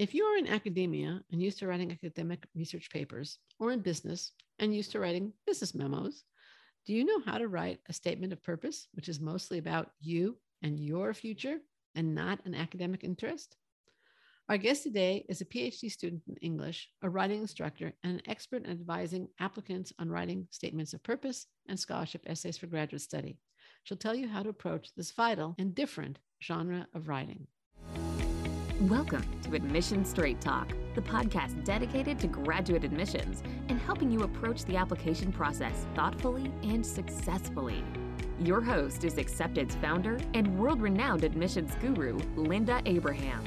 If you are in academia and used to writing academic research papers, or in business and used to writing business memos, do you know how to write a statement of purpose, which is mostly about you and your future and not an academic interest? Our guest today is a PhD student in English, a writing instructor, and an expert in advising applicants on writing statements of purpose and scholarship essays for graduate study. She'll tell you how to approach this vital and different genre of writing. Welcome to Admission Straight Talk, the podcast dedicated to graduate admissions and helping you approach the application process thoughtfully and successfully. Your host is Accepted's founder and world renowned admissions guru, Linda Abraham.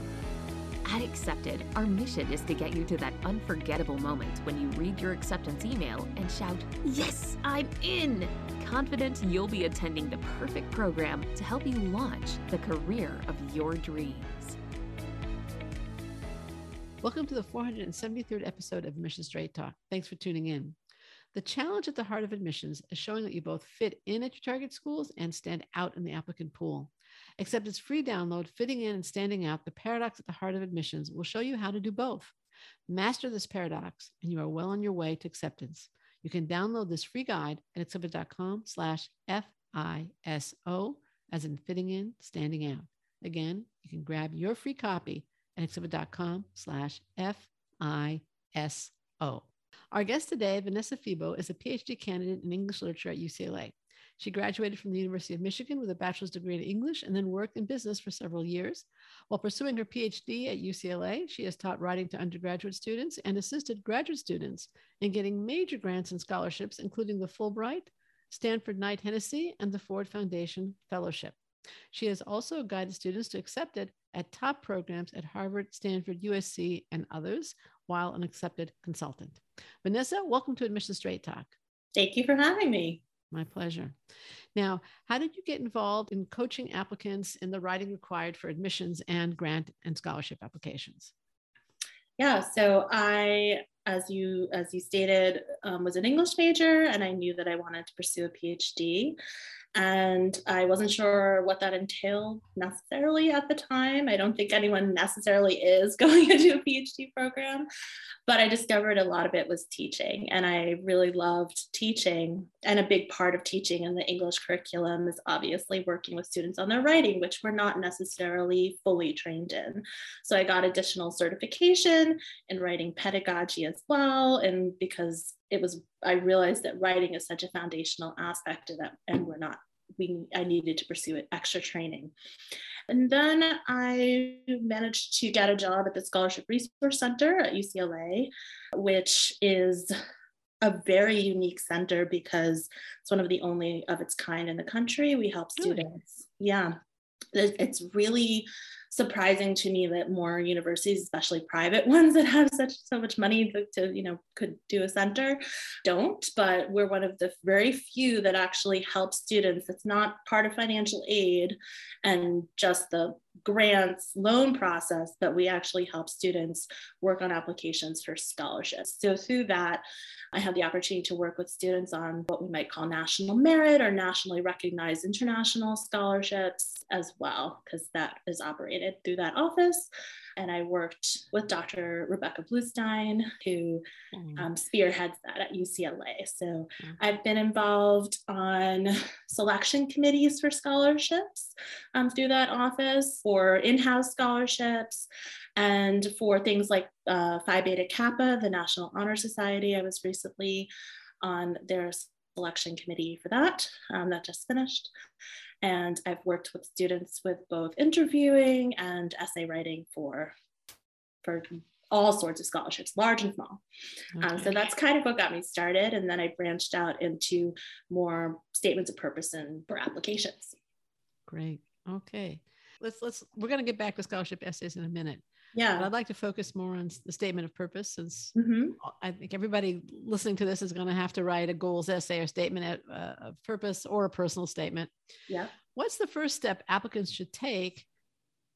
At Accepted, our mission is to get you to that unforgettable moment when you read your acceptance email and shout, Yes, I'm in! Confident you'll be attending the perfect program to help you launch the career of your dreams. Welcome to the 473rd episode of Admission Straight Talk. Thanks for tuning in. The challenge at the heart of admissions is showing that you both fit in at your target schools and stand out in the applicant pool. Accepted's free download, Fitting In and Standing Out, the paradox at the heart of admissions, will show you how to do both. Master this paradox, and you are well on your way to acceptance. You can download this free guide at accepted.com slash F-I-S-O, as in fitting in, standing out. Again, you can grab your free copy accepted.com slash F-I-S-O. Our guest today, Vanessa Febo, is a PhD candidate in English literature at UCLA. She graduated from the University of Michigan with a bachelor's degree in English and then worked in business for several years. While pursuing her PhD at UCLA, she has taught writing to undergraduate students and assisted graduate students in getting major grants and scholarships, including the Fulbright, Stanford Knight Hennessy, and the Ford Foundation Fellowship. She has also guided students to accepted at top programs at Harvard, Stanford, USC, and others, while an accepted consultant. Vanessa, welcome to Admission Straight Talk. Thank you for having me. My pleasure. Now, how did you get involved in coaching applicants in the writing required for admissions and grant and scholarship applications? Yeah, so I, as you as you stated, um, was an English major, and I knew that I wanted to pursue a PhD and I wasn't sure what that entailed necessarily at the time. I don't think anyone necessarily is going into a PhD program, but I discovered a lot of it was teaching, and I really loved teaching. And a big part of teaching in the English curriculum is obviously working with students on their writing, which we're not necessarily fully trained in. So I got additional certification in writing pedagogy as well, and because it was I realized that writing is such a foundational aspect of that, and we're not we I needed to pursue it extra training. And then I managed to get a job at the Scholarship Resource Center at UCLA, which is a very unique center because it's one of the only of its kind in the country. We help students. Yeah. It's really surprising to me that more universities, especially private ones that have such so much money to, to, you know could do a center, don't. But we're one of the very few that actually help students. It's not part of financial aid and just the grants loan process, but we actually help students work on applications for scholarships. So through that, I had the opportunity to work with students on what we might call national merit or nationally recognized international scholarships as well, because that is operated through that office. And I worked with Dr. Rebecca Bluestein, who mm. um, spearheads that at UCLA. So mm. I've been involved on selection committees for scholarships um, through that office, for in house scholarships, and for things like uh, Phi Beta Kappa, the National Honor Society. I was recently on their selection committee for that. Um, that just finished. And I've worked with students with both interviewing and essay writing for, for all sorts of scholarships, large and small. Okay. Um, so that's kind of what got me started. And then I branched out into more statements of purpose and for applications. Great. Okay. Let's let's we're going to get back to scholarship essays in a minute. Yeah. But I'd like to focus more on the statement of purpose since mm-hmm. I think everybody listening to this is going to have to write a goals essay or statement uh, of purpose or a personal statement. Yeah. What's the first step applicants should take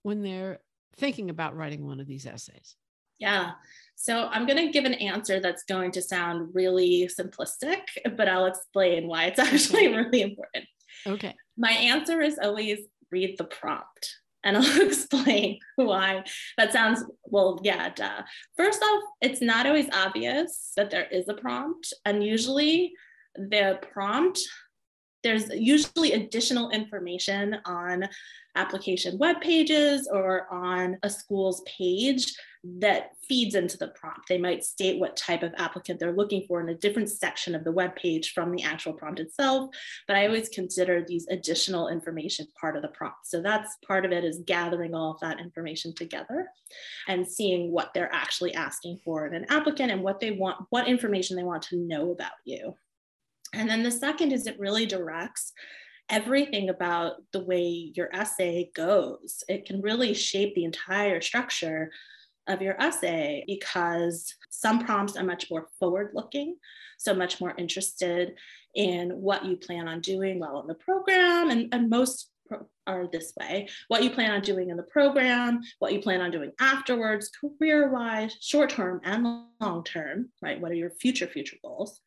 when they're thinking about writing one of these essays? Yeah. So I'm going to give an answer that's going to sound really simplistic, but I'll explain why it's actually really important. Okay. My answer is always read the prompt And I'll explain why that sounds, well, yeah, duh. First off, it's not always obvious that there is a prompt. And usually the prompt, there's usually additional information on application web pages or on a school's page that feeds into the prompt. They might state what type of applicant they're looking for in a different section of the web page from the actual prompt itself. But I always consider these additional information part of the prompt. So that's part of it is gathering all of that information together and seeing what they're actually asking for in an applicant and what they want, what information they want to know about you. And then the second is it really directs everything about the way your essay goes. It can really shape the entire structure of your essay because some prompts are much more forward looking, so much more interested in what you plan on doing while in the program. And, and most are this way what you plan on doing in the program, what you plan on doing afterwards, career wise, short term and long term, right? What are your future, future goals?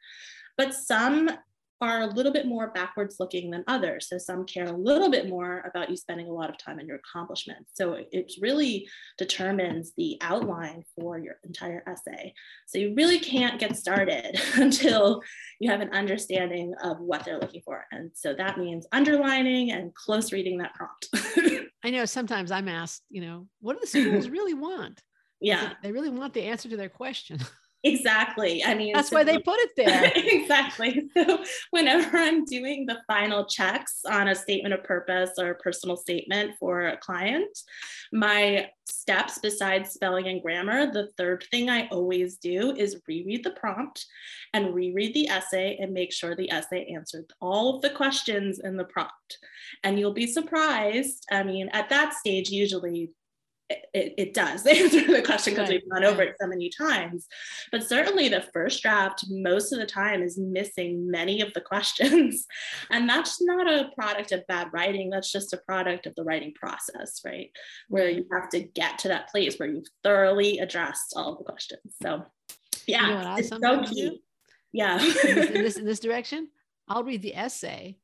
But some are a little bit more backwards looking than others. So some care a little bit more about you spending a lot of time on your accomplishments. So it really determines the outline for your entire essay. So you really can't get started until you have an understanding of what they're looking for. And so that means underlining and close reading that prompt. I know sometimes I'm asked, you know, what do the schools really want? Yeah. They really want the answer to their question. Exactly. I mean, that's so why they put it there. exactly. So, whenever I'm doing the final checks on a statement of purpose or a personal statement for a client, my steps besides spelling and grammar, the third thing I always do is reread the prompt and reread the essay and make sure the essay answered all of the questions in the prompt. And you'll be surprised. I mean, at that stage, usually it, it does answer the question because we've gone over it so many times. But certainly the first draft, most of the time, is missing many of the questions. And that's not a product of bad writing, that's just a product of the writing process, right? Where you have to get to that place where you've thoroughly addressed all the questions. So, yeah, you know it's so key. Do? Yeah. in, this, in this direction, I'll read the essay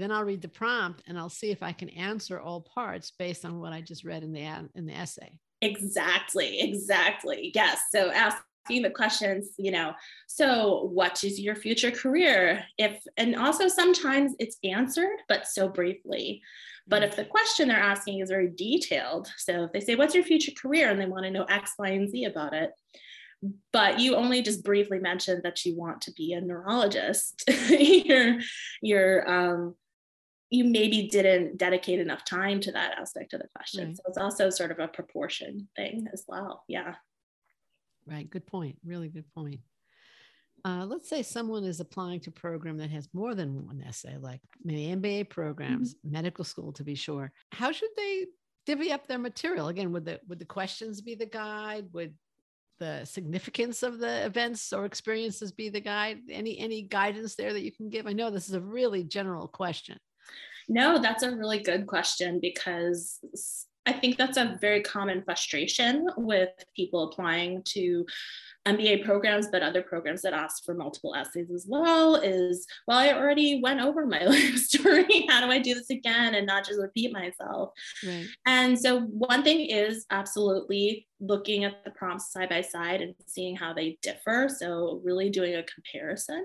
then I'll read the prompt and I'll see if I can answer all parts based on what I just read in the in the essay. Exactly, exactly. Yes. So asking the questions, you know, so what is your future career? If and also sometimes it's answered, but so briefly. But if the question they're asking is very detailed, so if they say, What's your future career? and they want to know X, Y, and Z about it, but you only just briefly mentioned that you want to be a neurologist. you're, you're um, you maybe didn't dedicate enough time to that aspect of the question. Right. So it's also sort of a proportion thing as well. Yeah. Right. Good point. Really good point. Uh, let's say someone is applying to a program that has more than one essay, like many MBA programs, mm-hmm. medical school to be sure. How should they divvy up their material? Again, would the would the questions be the guide? Would the significance of the events or experiences be the guide? Any any guidance there that you can give? I know this is a really general question. No, that's a really good question because I think that's a very common frustration with people applying to MBA programs, but other programs that ask for multiple essays as well is, well, I already went over my life story. How do I do this again and not just repeat myself? Right. And so, one thing is absolutely looking at the prompts side by side and seeing how they differ. So, really doing a comparison.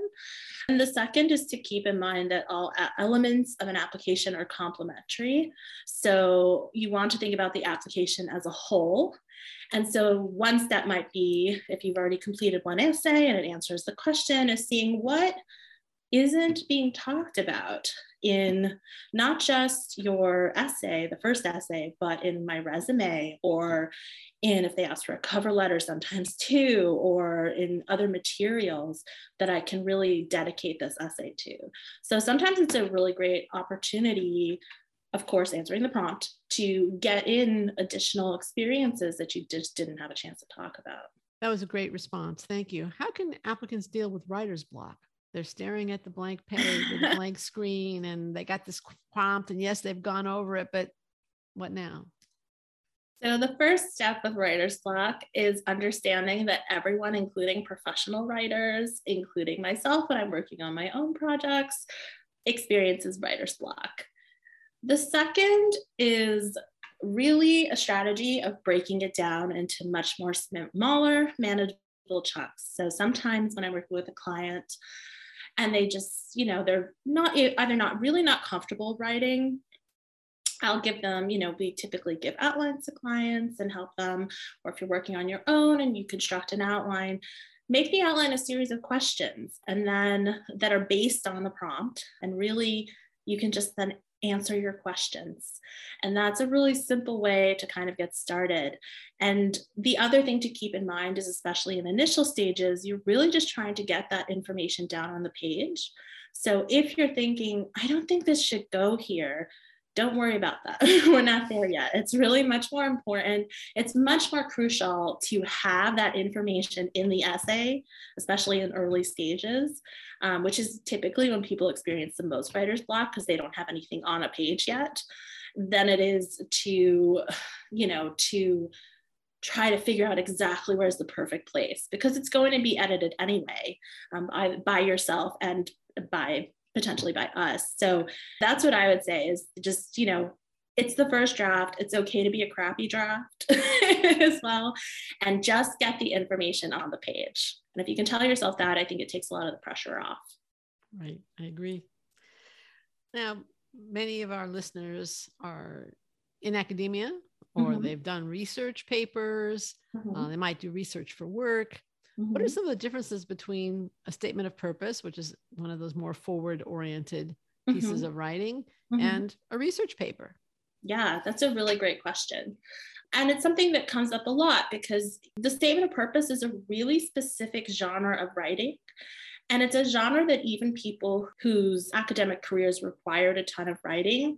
And the second is to keep in mind that all elements of an application are complementary. So, you want to think about the application as a whole and so one step might be if you've already completed one essay and it answers the question is seeing what isn't being talked about in not just your essay, the first essay, but in my resume or in if they ask for a cover letter sometimes too, or in other materials that I can really dedicate this essay to. So sometimes it's a really great opportunity of course, answering the prompt to get in additional experiences that you just didn't have a chance to talk about. That was a great response. Thank you. How can applicants deal with writer's block? They're staring at the blank page, the blank screen, and they got this prompt. And yes, they've gone over it, but what now? So, the first step with writer's block is understanding that everyone, including professional writers, including myself when I'm working on my own projects, experiences writer's block. The second is really a strategy of breaking it down into much more smaller, manageable chunks. So sometimes when I'm working with a client and they just, you know, they're not either not really not comfortable writing I'll give them, you know, we typically give outlines to clients and help them, or if you're working on your own and you construct an outline, make the outline a series of questions and then that are based on the prompt. And really, you can just then answer your questions. And that's a really simple way to kind of get started. And the other thing to keep in mind is, especially in initial stages, you're really just trying to get that information down on the page. So if you're thinking, I don't think this should go here, don't worry about that. We're not there yet. It's really much more important. It's much more crucial to have that information in the essay, especially in early stages, um, which is typically when people experience the most writer's block because they don't have anything on a page yet, than it is to, you know, to try to figure out exactly where's the perfect place because it's going to be edited anyway um, by, by yourself and by potentially by us. So that's what I would say is just, you know, it's the first draft. It's okay to be a crappy draft as well. And just get the information on the page. And if you can tell yourself that, I think it takes a lot of the pressure off. Right. I agree. Now, many of our listeners are in academia or mm-hmm. they've done research papers. Mm-hmm. Uh, they might do research for work. Mm-hmm. What are mm-hmm. some of the differences between a statement of purpose, which is one of those more forward oriented pieces mm-hmm. of writing, mm-hmm. and a research paper? Yeah, that's a really great question. And it's something that comes up a lot because the statement of purpose is a really specific genre of writing. And it's a genre that even people whose academic careers required a ton of writing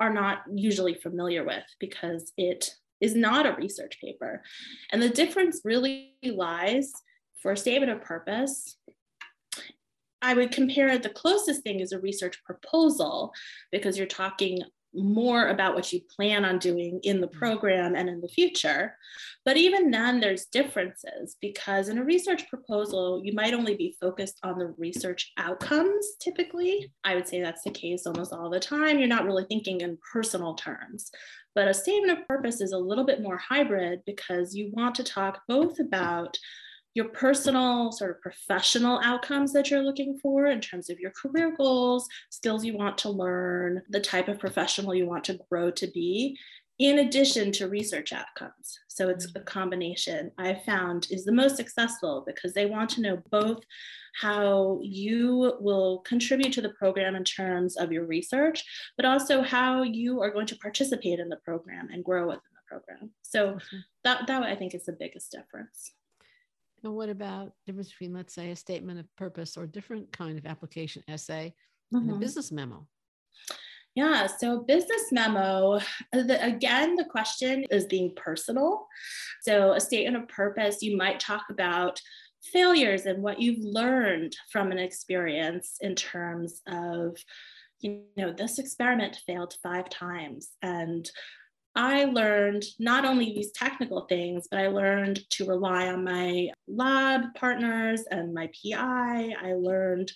are not usually familiar with because it is not a research paper. And the difference really lies for a statement of purpose. I would compare the closest thing is a research proposal because you're talking more about what you plan on doing in the mm. program and in the future. But even then, there's differences because in a research proposal, you might only be focused on the research outcomes typically. I would say that's the case almost all the time. You're not really thinking in personal terms. But a statement of purpose is a little bit more hybrid because you want to talk both about your personal sort of professional outcomes that you're looking for in terms of your career goals, skills you want to learn, the type of professional you want to grow to be, in addition to research outcomes. So it's a combination I found is the most successful because they want to know both how you will contribute to the program in terms of your research, but also how you are going to participate in the program and grow within the program. So that, that I think is the biggest difference. And what about difference between, let's say, a statement of purpose or different kind of application essay mm-hmm. and a mm-hmm. business memo? Yeah, so business memo, the, again, the question is being personal. So, a statement of purpose, you might talk about failures and what you've learned from an experience in terms of, you know, this experiment failed five times. And I learned not only these technical things, but I learned to rely on my lab partners and my PI. I learned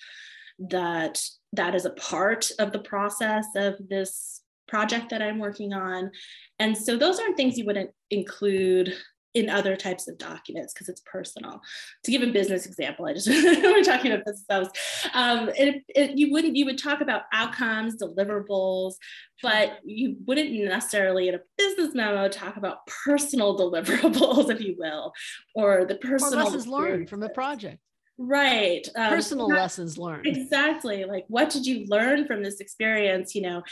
that that is a part of the process of this project that I'm working on. And so those aren't things you wouldn't include in other types of documents because it's personal. To give a business example, I just we're talking about business um, it, it, you wouldn't you would talk about outcomes, deliverables, but you wouldn't necessarily in a business memo talk about personal deliverables, if you will, or the personal or lessons learned from a project. Right. Um, Personal lessons learned. Exactly. Like, what did you learn from this experience? You know,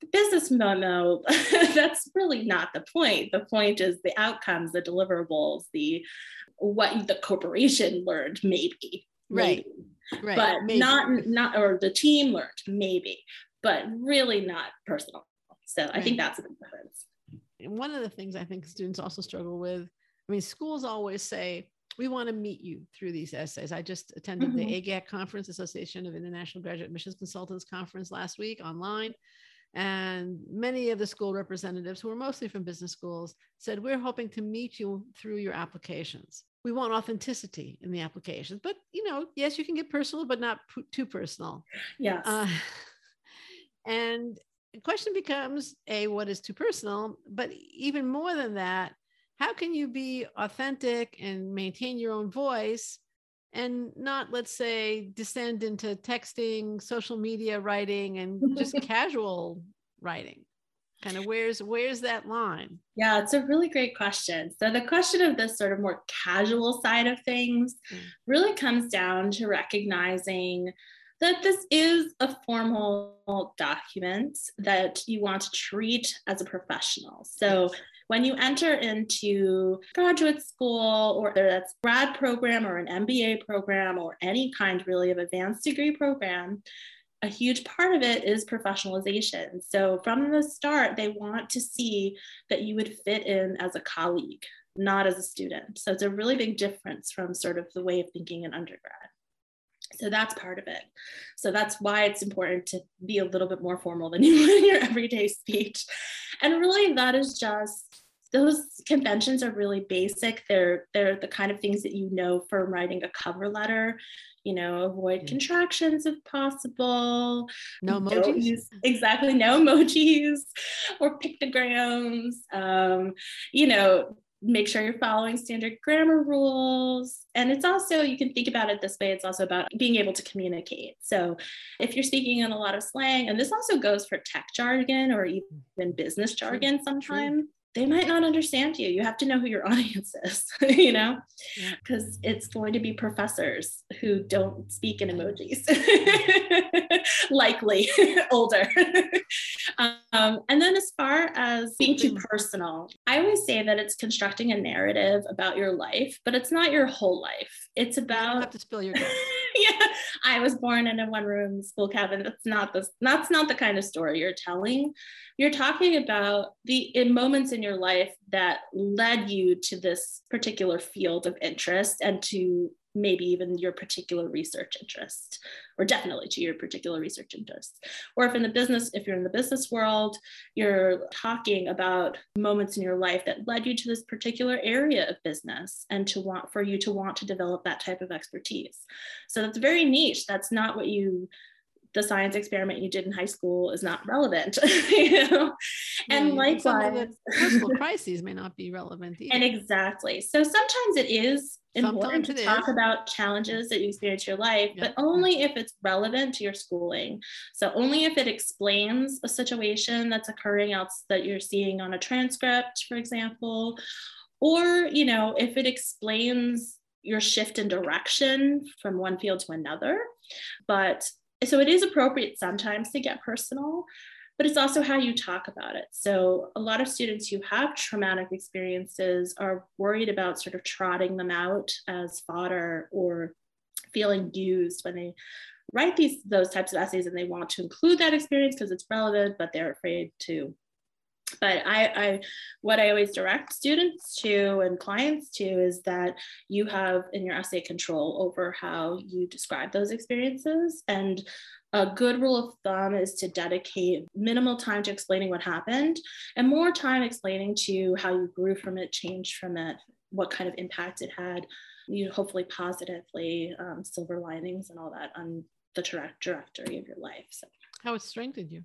the business memo, that's really not the point. The point is the outcomes, the deliverables, the what the corporation learned, maybe. Right. Maybe. Right. But maybe. not, not, or the team learned, maybe, but really not personal. So right. I think that's big difference. one of the things I think students also struggle with, I mean, schools always say, we want to meet you through these essays. I just attended mm-hmm. the AGAC conference, Association of International Graduate Admissions Consultants conference last week online. And many of the school representatives, who are mostly from business schools, said, We're hoping to meet you through your applications. We want authenticity in the applications. But, you know, yes, you can get personal, but not p- too personal. Yes. Uh, and the question becomes a what is too personal, but even more than that, how can you be authentic and maintain your own voice and not let's say descend into texting social media writing and just casual writing? Kind of where's where's that line? Yeah it's a really great question. So the question of this sort of more casual side of things mm. really comes down to recognizing that this is a formal document that you want to treat as a professional. So when you enter into graduate school, or whether that's grad program or an MBA program or any kind really of advanced degree program, a huge part of it is professionalization. So from the start, they want to see that you would fit in as a colleague, not as a student. So it's a really big difference from sort of the way of thinking in undergrad. So that's part of it. So that's why it's important to be a little bit more formal than you would in your everyday speech. And really, that is just those conventions are really basic. They're they're the kind of things that you know from writing a cover letter. You know, avoid contractions if possible. No emojis. Use, exactly, no emojis or pictograms. Um, you know, make sure you're following standard grammar rules. And it's also, you can think about it this way, it's also about being able to communicate. So if you're speaking in a lot of slang, and this also goes for tech jargon or even business jargon sometimes, they might not understand you. You have to know who your audience is, you know, because yeah. it's going to be professors who don't speak in emojis, likely older. um, and then, as far as being too personal, I always say that it's constructing a narrative about your life, but it's not your whole life. It's about you have to spill your. yeah, I was born in a one-room school cabin. That's not the that's not the kind of story you're telling. You're talking about the in moments in your life that led you to this particular field of interest and to maybe even your particular research interest or definitely to your particular research interest. Or if in the business if you're in the business world you're talking about moments in your life that led you to this particular area of business and to want for you to want to develop that type of expertise. So that's very niche. That's not what you the science experiment you did in high school is not relevant you know yeah, and likewise personal crises may not be relevant either. and exactly so sometimes it is important sometimes to talk is. about challenges that you experience in your life but only if it's relevant to your schooling so only if it explains a situation that's occurring else that you're seeing on a transcript for example or you know if it explains your shift in direction from one field to another but so it is appropriate sometimes to get personal, but it's also how you talk about it. So a lot of students who have traumatic experiences are worried about sort of trotting them out as fodder or feeling used when they write these those types of essays and they want to include that experience because it's relevant, but they're afraid to but I, I what i always direct students to and clients to is that you have in your essay control over how you describe those experiences and a good rule of thumb is to dedicate minimal time to explaining what happened and more time explaining to how you grew from it changed from it what kind of impact it had you know, hopefully positively um, silver linings and all that on the trajectory of your life so how it strengthened you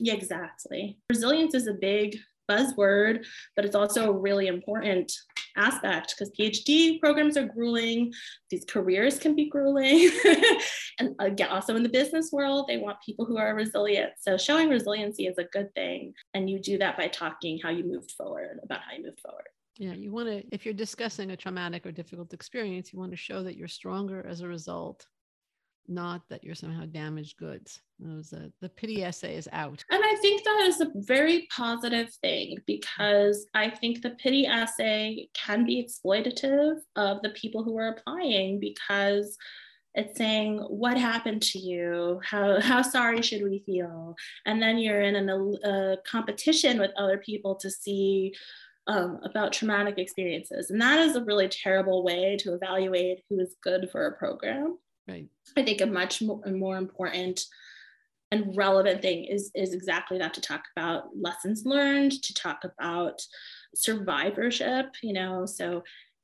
yeah, exactly. Resilience is a big buzzword, but it's also a really important aspect because PhD programs are grueling. These careers can be grueling. and uh, again, also in the business world, they want people who are resilient. So showing resiliency is a good thing. And you do that by talking how you moved forward, about how you moved forward. Yeah, you want to, if you're discussing a traumatic or difficult experience, you want to show that you're stronger as a result not that you're somehow damaged goods. Was a, the pity essay is out. And I think that is a very positive thing because I think the pity essay can be exploitative of the people who are applying because it's saying what happened to you how how sorry should we feel and then you're in an, a competition with other people to see um, about traumatic experiences and that is a really terrible way to evaluate who is good for a program Right. I think a much more, more important and relevant thing is, is exactly that to talk about lessons learned, to talk about survivorship, you know. So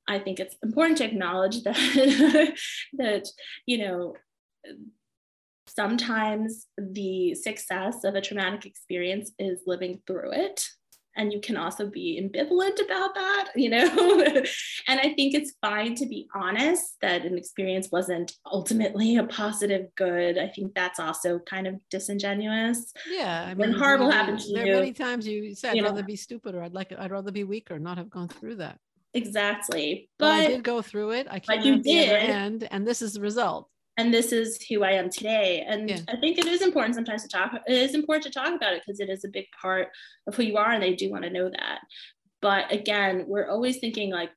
I think it's important to acknowledge that that, you know, sometimes the success of a traumatic experience is living through it and you can also be ambivalent about that you know? And i think it's fine to be honest that an experience wasn't ultimately a positive good. I think that's also kind of disingenuous. Yeah I mean, when horrible happened to there you are many times you said i'd rather know. be stupid or i'd like i'd rather be weaker not have gone through that. Exactly. But, I did go through it. I came you the other did. end and this is the result and this is who I am today. And Yeah. I think it is important sometimes to talk. It is important to talk about it because it is a big part of who you are, and they do want to know that. But again, we're always thinking like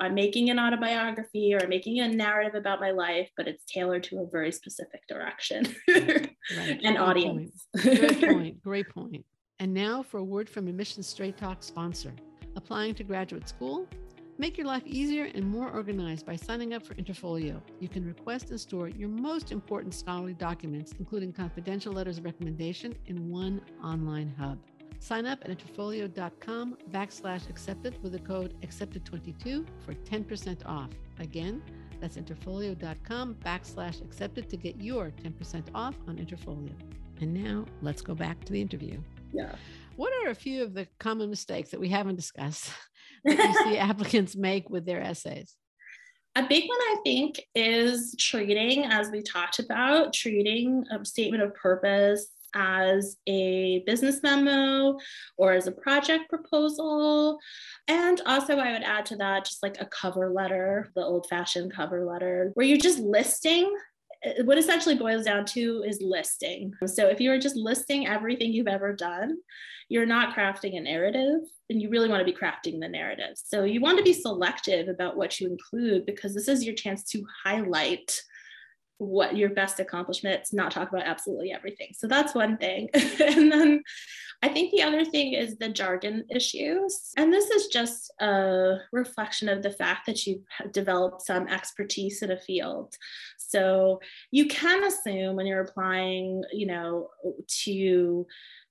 I'm making an autobiography or I'm making a narrative about my life, but it's tailored to a very specific direction Right. and Good audience. Great point. Great point. And now for a word from Admission Straight Talk sponsor. Applying to graduate school? Make your life easier and more organized by signing up for Interfolio. You can request and store your most important scholarly documents, including confidential letters of recommendation, in one online hub. Sign up at interfolio.com backslash accepted with the code accepted22 for 10% off. Again, that's interfolio.com backslash accepted to get your 10% off on Interfolio. And now let's go back to the interview. yeah. What are a few of the common mistakes that we haven't discussed that you see applicants make with their essays? A big one, I think, is treating, as we talked about, treating a statement of purpose as a business memo or as a project proposal. And also, I would add to that just like a cover letter, the old fashioned cover letter, where you're just listing. Uh, What essentially boils down to is listing. So, if you are just listing everything you've ever done, you're not crafting a narrative and you really want to be crafting the narrative. So you want to be selective about what you include because this is your chance to highlight what your best accomplishments, not talk about absolutely everything. So that's one thing. and then I think the other thing is the jargon issues. And this is just a reflection of the fact that you've developed some expertise in a field. So you can assume when you're applying, you know, to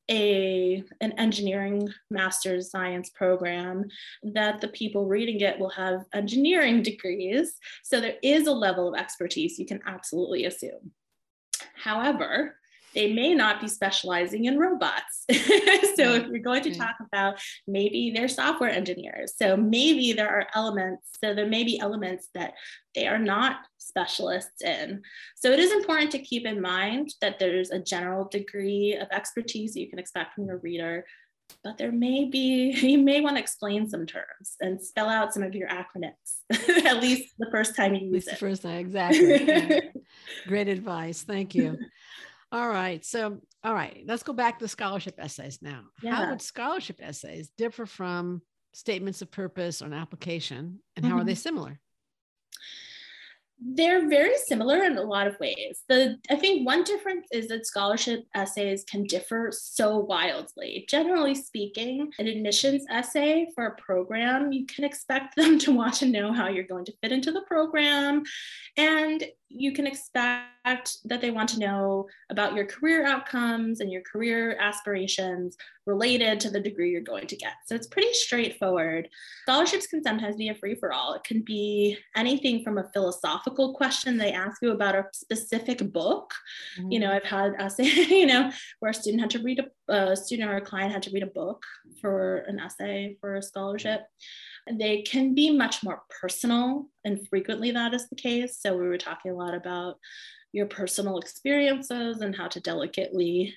a an engineering master's science program that the people reading it will have engineering degrees. So there is a level of expertise you can absolutely assume. However they may not be specializing in robots. so if mm-hmm. you're going to Right. talk about maybe they're software engineers, so maybe there are elements, so there may be elements that they are not specialists in. So it is important to keep in mind that there's a general degree of expertise you can expect from your reader, but there may be, you may want to explain some terms and spell out some of your acronyms, at least the first time you At use least the first time, exactly. Yeah. Great advice. Thank you. All right. So, all right, let's go back to scholarship essays now. How would scholarship essays differ from statements of purpose or an application, and how are they mm-hmm. similar? They're very similar in a lot of ways. The I think one difference is that scholarship essays can differ so wildly. Generally speaking, an admissions essay for a program, you can expect them to want to know how you're going to fit into the program. And you can expect that they want to know about your career outcomes and your career aspirations related to the degree you're going to get. So it's pretty straightforward. Scholarships can sometimes be a free for all. It can be anything from a philosophical question they ask you about a specific book. Mm-hmm. You know, I've had uh, essay, you know, where a student had to read a, a student or a client had to read a book for an essay for a scholarship. They can be much more personal, and frequently that is the case. So we were talking a lot about your personal experiences and how to delicately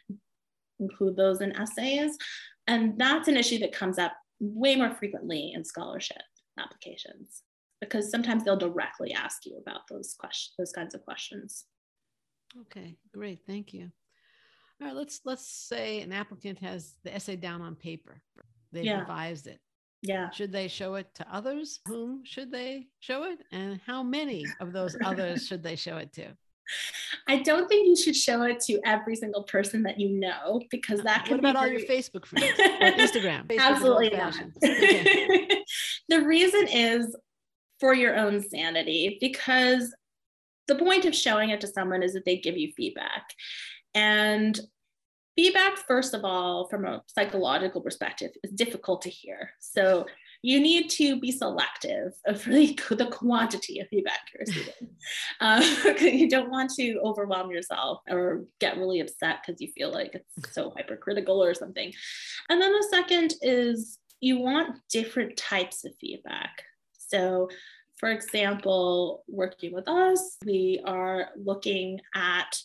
include those in essays. And that's an issue that comes up way more frequently in scholarship applications because sometimes they'll directly ask you about those questions, those kinds of questions. Okay, great. Thank you. All right, let's let's say an applicant has the essay down on paper. They've Yeah. revised it. Yeah. Should they show it to others? Whom should they show it? And how many of those others should they show it to? I don't think you should show it to every single person that you know because that could What about all your Facebook friends or Instagram? Facebook Absolutely not. Okay. the reason is for your own sanity because the point of showing it to someone is that they give you feedback. And feedback, first of all, from a psychological perspective, is difficult to hear. So you need to be selective of the, the quantity of feedback you're receiving. um, you don't want to overwhelm yourself or get really upset because you feel like it's so hypercritical or something. And then the second is you want different types of feedback. So for example, working with us, we are looking at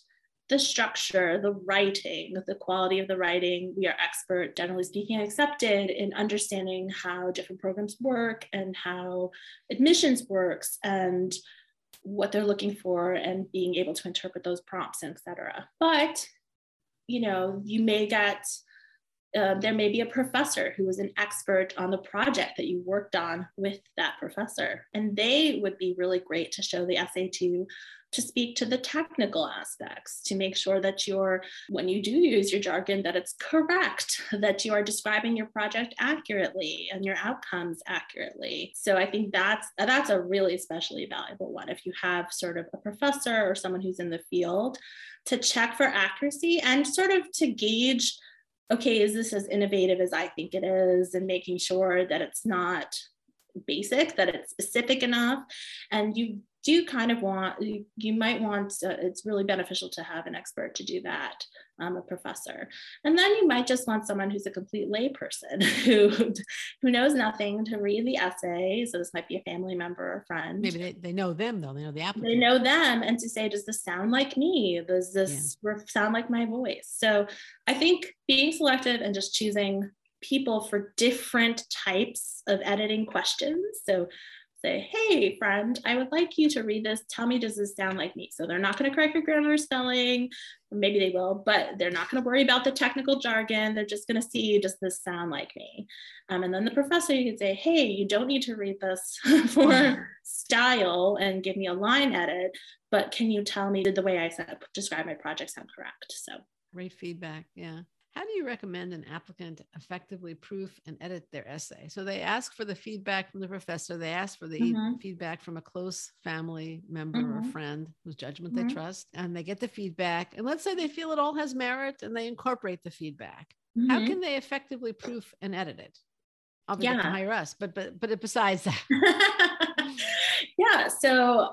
the structure, the writing, the quality of the writing. We are expert, generally speaking, accepted in understanding how different programs work and how admissions works and what they're looking for and being able to interpret those prompts, etc. But you know, you may get uh, there may be a professor who is an expert on the project that you worked on with that professor, and they would be really great to show the essay to to speak to the technical aspects to make sure that you're when you do use your jargon that it's correct that you are describing your project accurately and your outcomes accurately. So i think that's that's a really especially valuable one. If you have sort of a professor or someone who's in the field to check for accuracy and sort of to gauge okay is this as innovative as i think it is? And making sure that it's not basic that it's specific enough. And you do kind of want, you, you might want, uh, it's really beneficial to have an expert to do that, um, a professor. And then you might just want someone who's a complete layperson who, who knows nothing to read the essay. So this might be a family member or friend. Maybe they, they know them though, they know the applicant. They know them and to say, does this sound like me? Does this yeah. sound like my voice? So I think being selective and just choosing people for different types of editing questions. So say, hey, friend, I would like you to read this. Tell me, does this sound like me? So they're not going to correct your grammar or spelling, or maybe they will, but they're not going to worry about the technical jargon. They're just going to see, does this sound like me? Um, and then the professor, you could say, hey, you don't need to read this for style and give me a line edit, but can you tell me, did the way I said, describe my project sound correct? So great feedback. Yeah. How do you recommend an applicant effectively proof and edit their essay? So they ask for the feedback from the professor, they ask for the mm-hmm. feedback from a close family member mm-hmm. or friend whose judgment mm-hmm. they trust, and they get the feedback. And let's say they feel it all has merit and they incorporate the feedback. How mm-hmm. can they effectively proof and edit it? Obviously, yeah. hire us, but but but besides that. yeah. So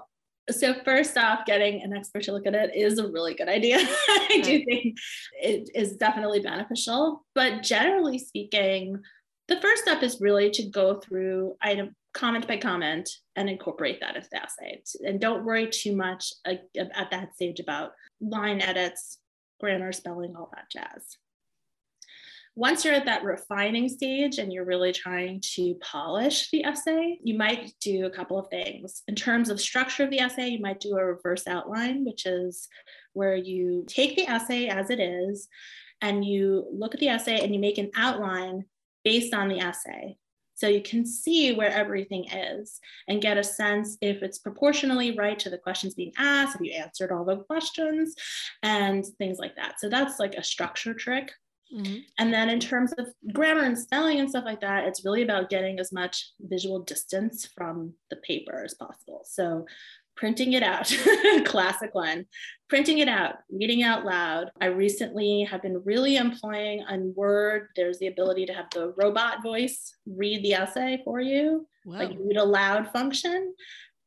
so first off getting an expert to look at it is a really good idea. I do think it is definitely beneficial. But generally speaking the first step is really to go through item comment by comment and incorporate that into the essay and don't worry too much at that stage about line edits grammar spelling all that jazz once you're at that refining stage and you're really trying to polish the essay, you might do a couple of things. In terms of structure of the essay, you might do a reverse outline, which is where you take the essay as it is and you look at the essay and you make an outline based on the essay. So you can see where everything is and get a sense if it's proportionally right to the questions being asked, if you answered all the questions and things like that. So that's like a structure trick. Mm-hmm. And then in terms of grammar and spelling and stuff like that, it's really about getting as much visual distance from the paper as possible. So printing it out, classic one, printing it out, reading out loud. I recently have been really employing on Word. There's the ability to have the robot voice read the essay for you, wow. like read aloud function.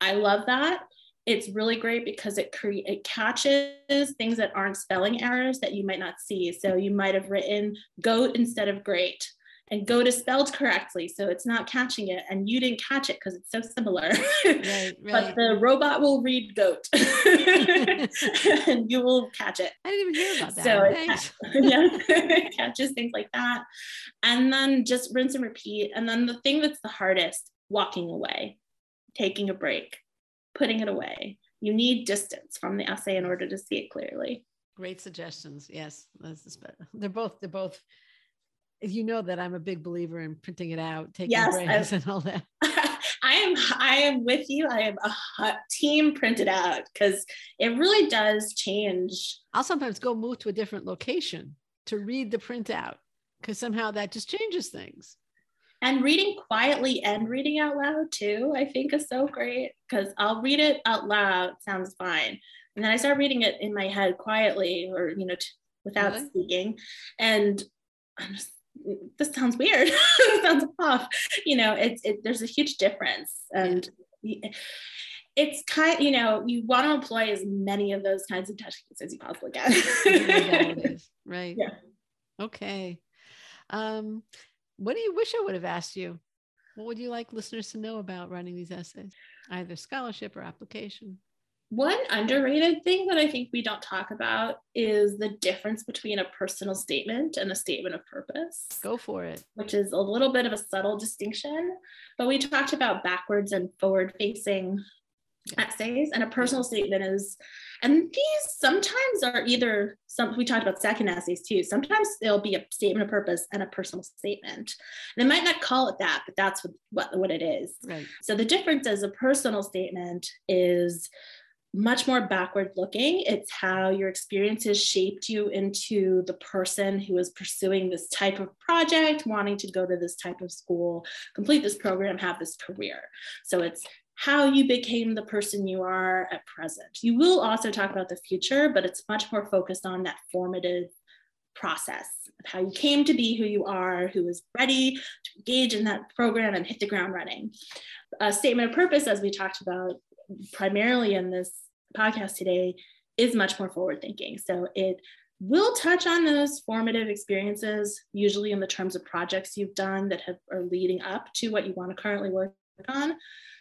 I love that it's really great because it create it catches things that aren't spelling errors that you might not see. So you might have written goat instead of great and goat is spelled correctly. So it's not catching it and you didn't catch it because it's so similar. Right, right. but the robot will read goat and you will catch it. I didn't even hear about that. So it, yeah, catches things like that. And then just rinse and repeat. And then the thing that's the hardest, walking away, taking a break putting it away. You need distance from the essay in order to see it clearly. Great suggestions. Yes, they're both they're both. You know that I'm a big believer in printing it out, taking yes, breaks, and all that. I am I am with you. I am a team printed out because it really does change. I'll sometimes go move to a different location to read the printout because somehow that just changes things and reading quietly and reading out loud too i think is so great because i'll read it out loud sounds fine and then i start reading it in my head quietly or you know t- without really? speaking and i'm just, this sounds weird. sounds off. You know, it's it, there's a huge difference, and it's kind. You know, you want to employ as many of those kinds of techniques as you possibly can. right. Yeah. Okay. Um, what do you wish I would have asked you? What would you like listeners to know about writing these essays, either scholarship or application? One underrated thing that I think we don't talk about is the difference between a personal statement and a statement of purpose. Go for it. Which is a little bit of a subtle distinction. But we talked about backwards and forward facing essays, and a personal statement is, and these sometimes are either some, we talked about second essays too. Sometimes there'll be a statement of purpose and a personal statement. And they might not call it that, but that's what, what, what it is. Right. So the difference is a personal statement is much more backward looking. It's how your experiences shaped you into the person who is pursuing this type of project, wanting to go to this type of school, complete this program, have this career. So it's how you became the person you are at present. You will also talk about the future, but it's much more focused on that formative process of how you came to be who you are, who is ready to engage in that program and hit the ground running. A statement of purpose, as we talked about primarily in this podcast today is much more forward thinking. So it will touch on those formative experiences, usually in the terms of projects you've done that have, are leading up to what you want to currently work on.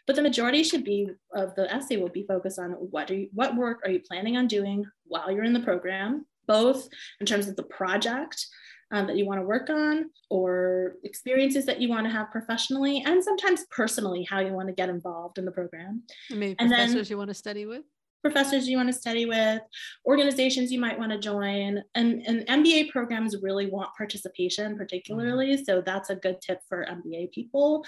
But the majority should be of the essay will be focused on what are you, what work are you planning on doing while you're in the program, both in terms of the project um, that you want to work on or experiences that you want to have professionally and sometimes personally how you want to get involved in the program. And maybe and professors then, you want to study with? Professors you want to study with, organizations you might want to join. And, and MBA programs really want participation, particularly. Mm-hmm. So that's a good tip for MBA people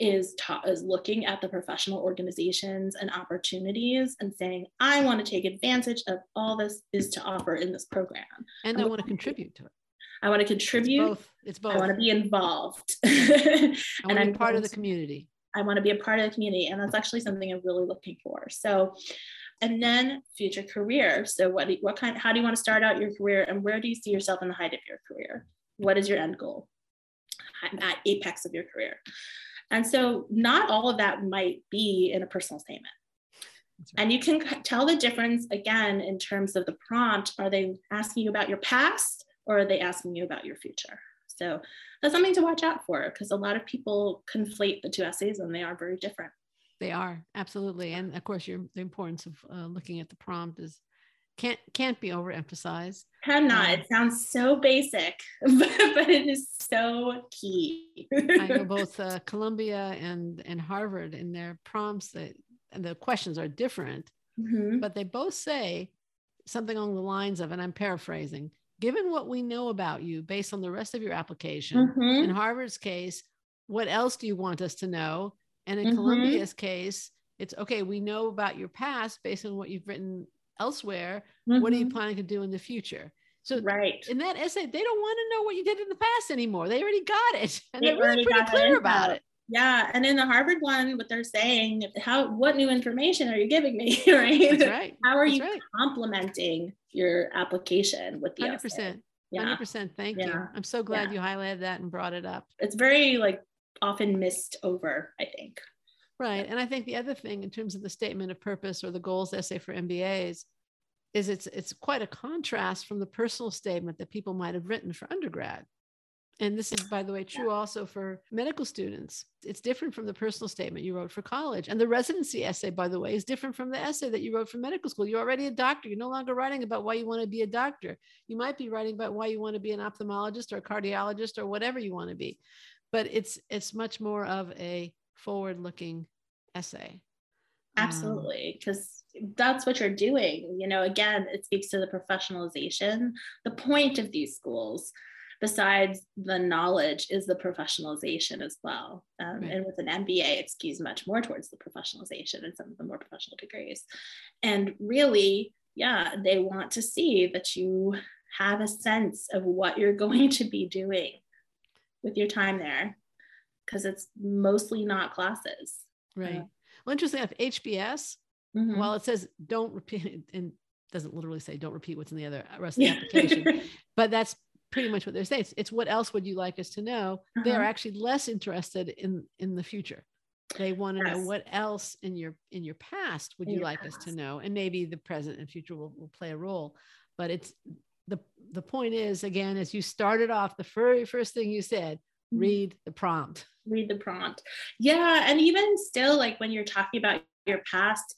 is, ta- is looking at the professional organizations and opportunities and saying, I want to take advantage of all this is to offer in this program. And I, I want to contribute to it. I want to contribute. It's both. It's both. I want to be involved. And I want to be part of the community. I want to be a part of the community. And that's actually something I'm really looking for. So and then future career. So what, what kind, how do you want to start out your career and where do you see yourself in the height of your career? What is your end goal at apex of your career? And so not all of that might be in a personal statement. Right. And you can tell the difference again in terms of the prompt. Are they asking you about your past or are they asking you about your future? So that's something to watch out for because a lot of people conflate the two essays and they are very different. They are absolutely, and of course, your the importance of uh, looking at the prompt is can't can't be overemphasized. Cannot. Um, it sounds so basic, but, but it is so key. I know both uh, Columbia and and Harvard in their prompts that and the questions are different, mm-hmm. but they both say something along the lines of, and I'm paraphrasing. Given what we know about you based on the rest of your application, mm-hmm. in Harvard's case, what else do you want us to know? And in mm-hmm. Columbia's case, it's okay, we know about your past based on what you've written elsewhere. Mm-hmm. What are you mm-hmm. planning to do in the future? So right in that essay, they don't want to know what you did in the past anymore. They already got it. And they are really pretty clear about it. Yeah. And in the Harvard one, what they're saying, how what new information are you giving me? right. Right. How are That's you right. complementing your application with the 100%. Essay? Yeah. 100%. Thank yeah. you. I'm so glad yeah. you highlighted that and brought it up. It's very like often missed over, I think. Right. And I think the other thing in terms of the statement of purpose or the goals essay for MBAs is it's it's quite a contrast from the personal statement that people might have written for undergrad. And this is, by the way, true also for medical students. It's different from the personal statement you wrote for college. And the residency essay, by the way, is different from the essay that you wrote for medical school. You're already a doctor. You're no longer writing about why you want to be a doctor. You might be writing about why you want to be an ophthalmologist or a cardiologist or whatever you want to be but it's it's much more of a forward looking essay absolutely because um, that's what you're doing you know again it speaks to the professionalization. The point of these schools besides the knowledge is the professionalization as well. Um, right. and with an mba it skews much more towards the professionalization and some of the more professional degrees. And really yeah they want to see that you have a sense of what you're going to be doing with your time there because it's mostly not classes. Right. Uh, well, interesting enough, HBS, mm-hmm. while it says don't repeat and doesn't literally say don't repeat what's in the other rest of the application, but that's pretty much what they're saying. It's, it's what else would you like us to know? Uh-huh. They're actually less interested in in the future. They want to yes. know what else in your in your past would in you like past. us to know, and maybe the present and future will, will play a role. But it's the the point is again, as you started off, the very first thing you said, mm-hmm. read the prompt. Read the prompt. Yeah, and even still, like when you're talking about your past,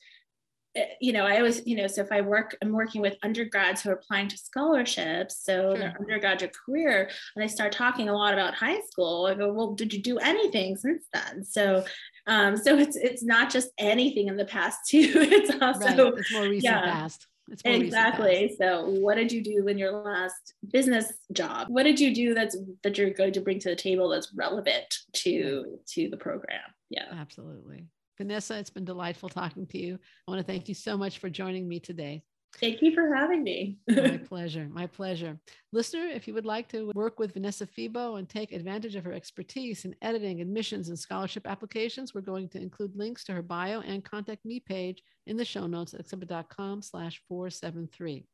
Eh, you know, I always, you know, so if I work, I'm working with undergrads who are applying to scholarships, so sure. their undergraduate career, and I start talking a lot about high school. I go, well, did you do anything since then? So, um, so it's it's not just anything in the past too. It's also right. it's more recent yeah. past. Exactly. So, what did you do in your last business job? What did you do that's that you're going to bring to the table that's relevant to to the program? Yeah, absolutely. Vanessa, it's been delightful talking to you. I want to thank you so much for joining me today. Thank you for having me. my pleasure. My pleasure. Listener, if you would like to work with Vanessa Febo and take advantage of her expertise in editing, admissions, and scholarship applications, we're going to include links to her bio and contact me page in the show notes at accepted.com slash 473.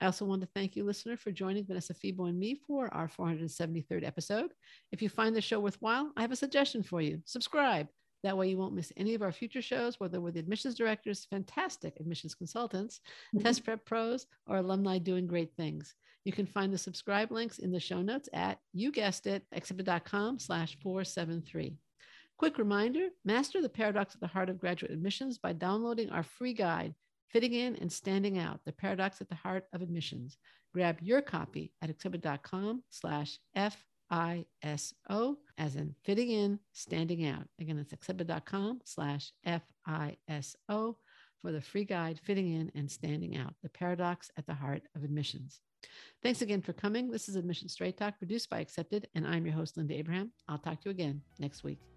I also want to thank you, listener, for joining Vanessa Febo and me for our 473rd episode. If you find the show worthwhile, I have a suggestion for you. Subscribe. That way, you won't miss any of our future shows, whether with admissions directors, fantastic admissions consultants, mm-hmm. test prep pros, or alumni doing great things. You can find the subscribe links in the show notes at, you guessed it, accepted.com slash 473. Quick reminder master the paradox at the heart of graduate admissions by downloading our free guide, Fitting In and Standing Out The Paradox at the Heart of Admissions. Grab your copy at accepted.com slash F F-I-S-O, as in fitting in, standing out. Again, it's accepted.com slash F-I-S-O for the free guide, Fitting In and Standing Out, the paradox at the heart of admissions. Thanks again for coming. This is Admission Straight Talk produced by Accepted, and I'm your host, Linda Abraham. I'll talk to you again next week.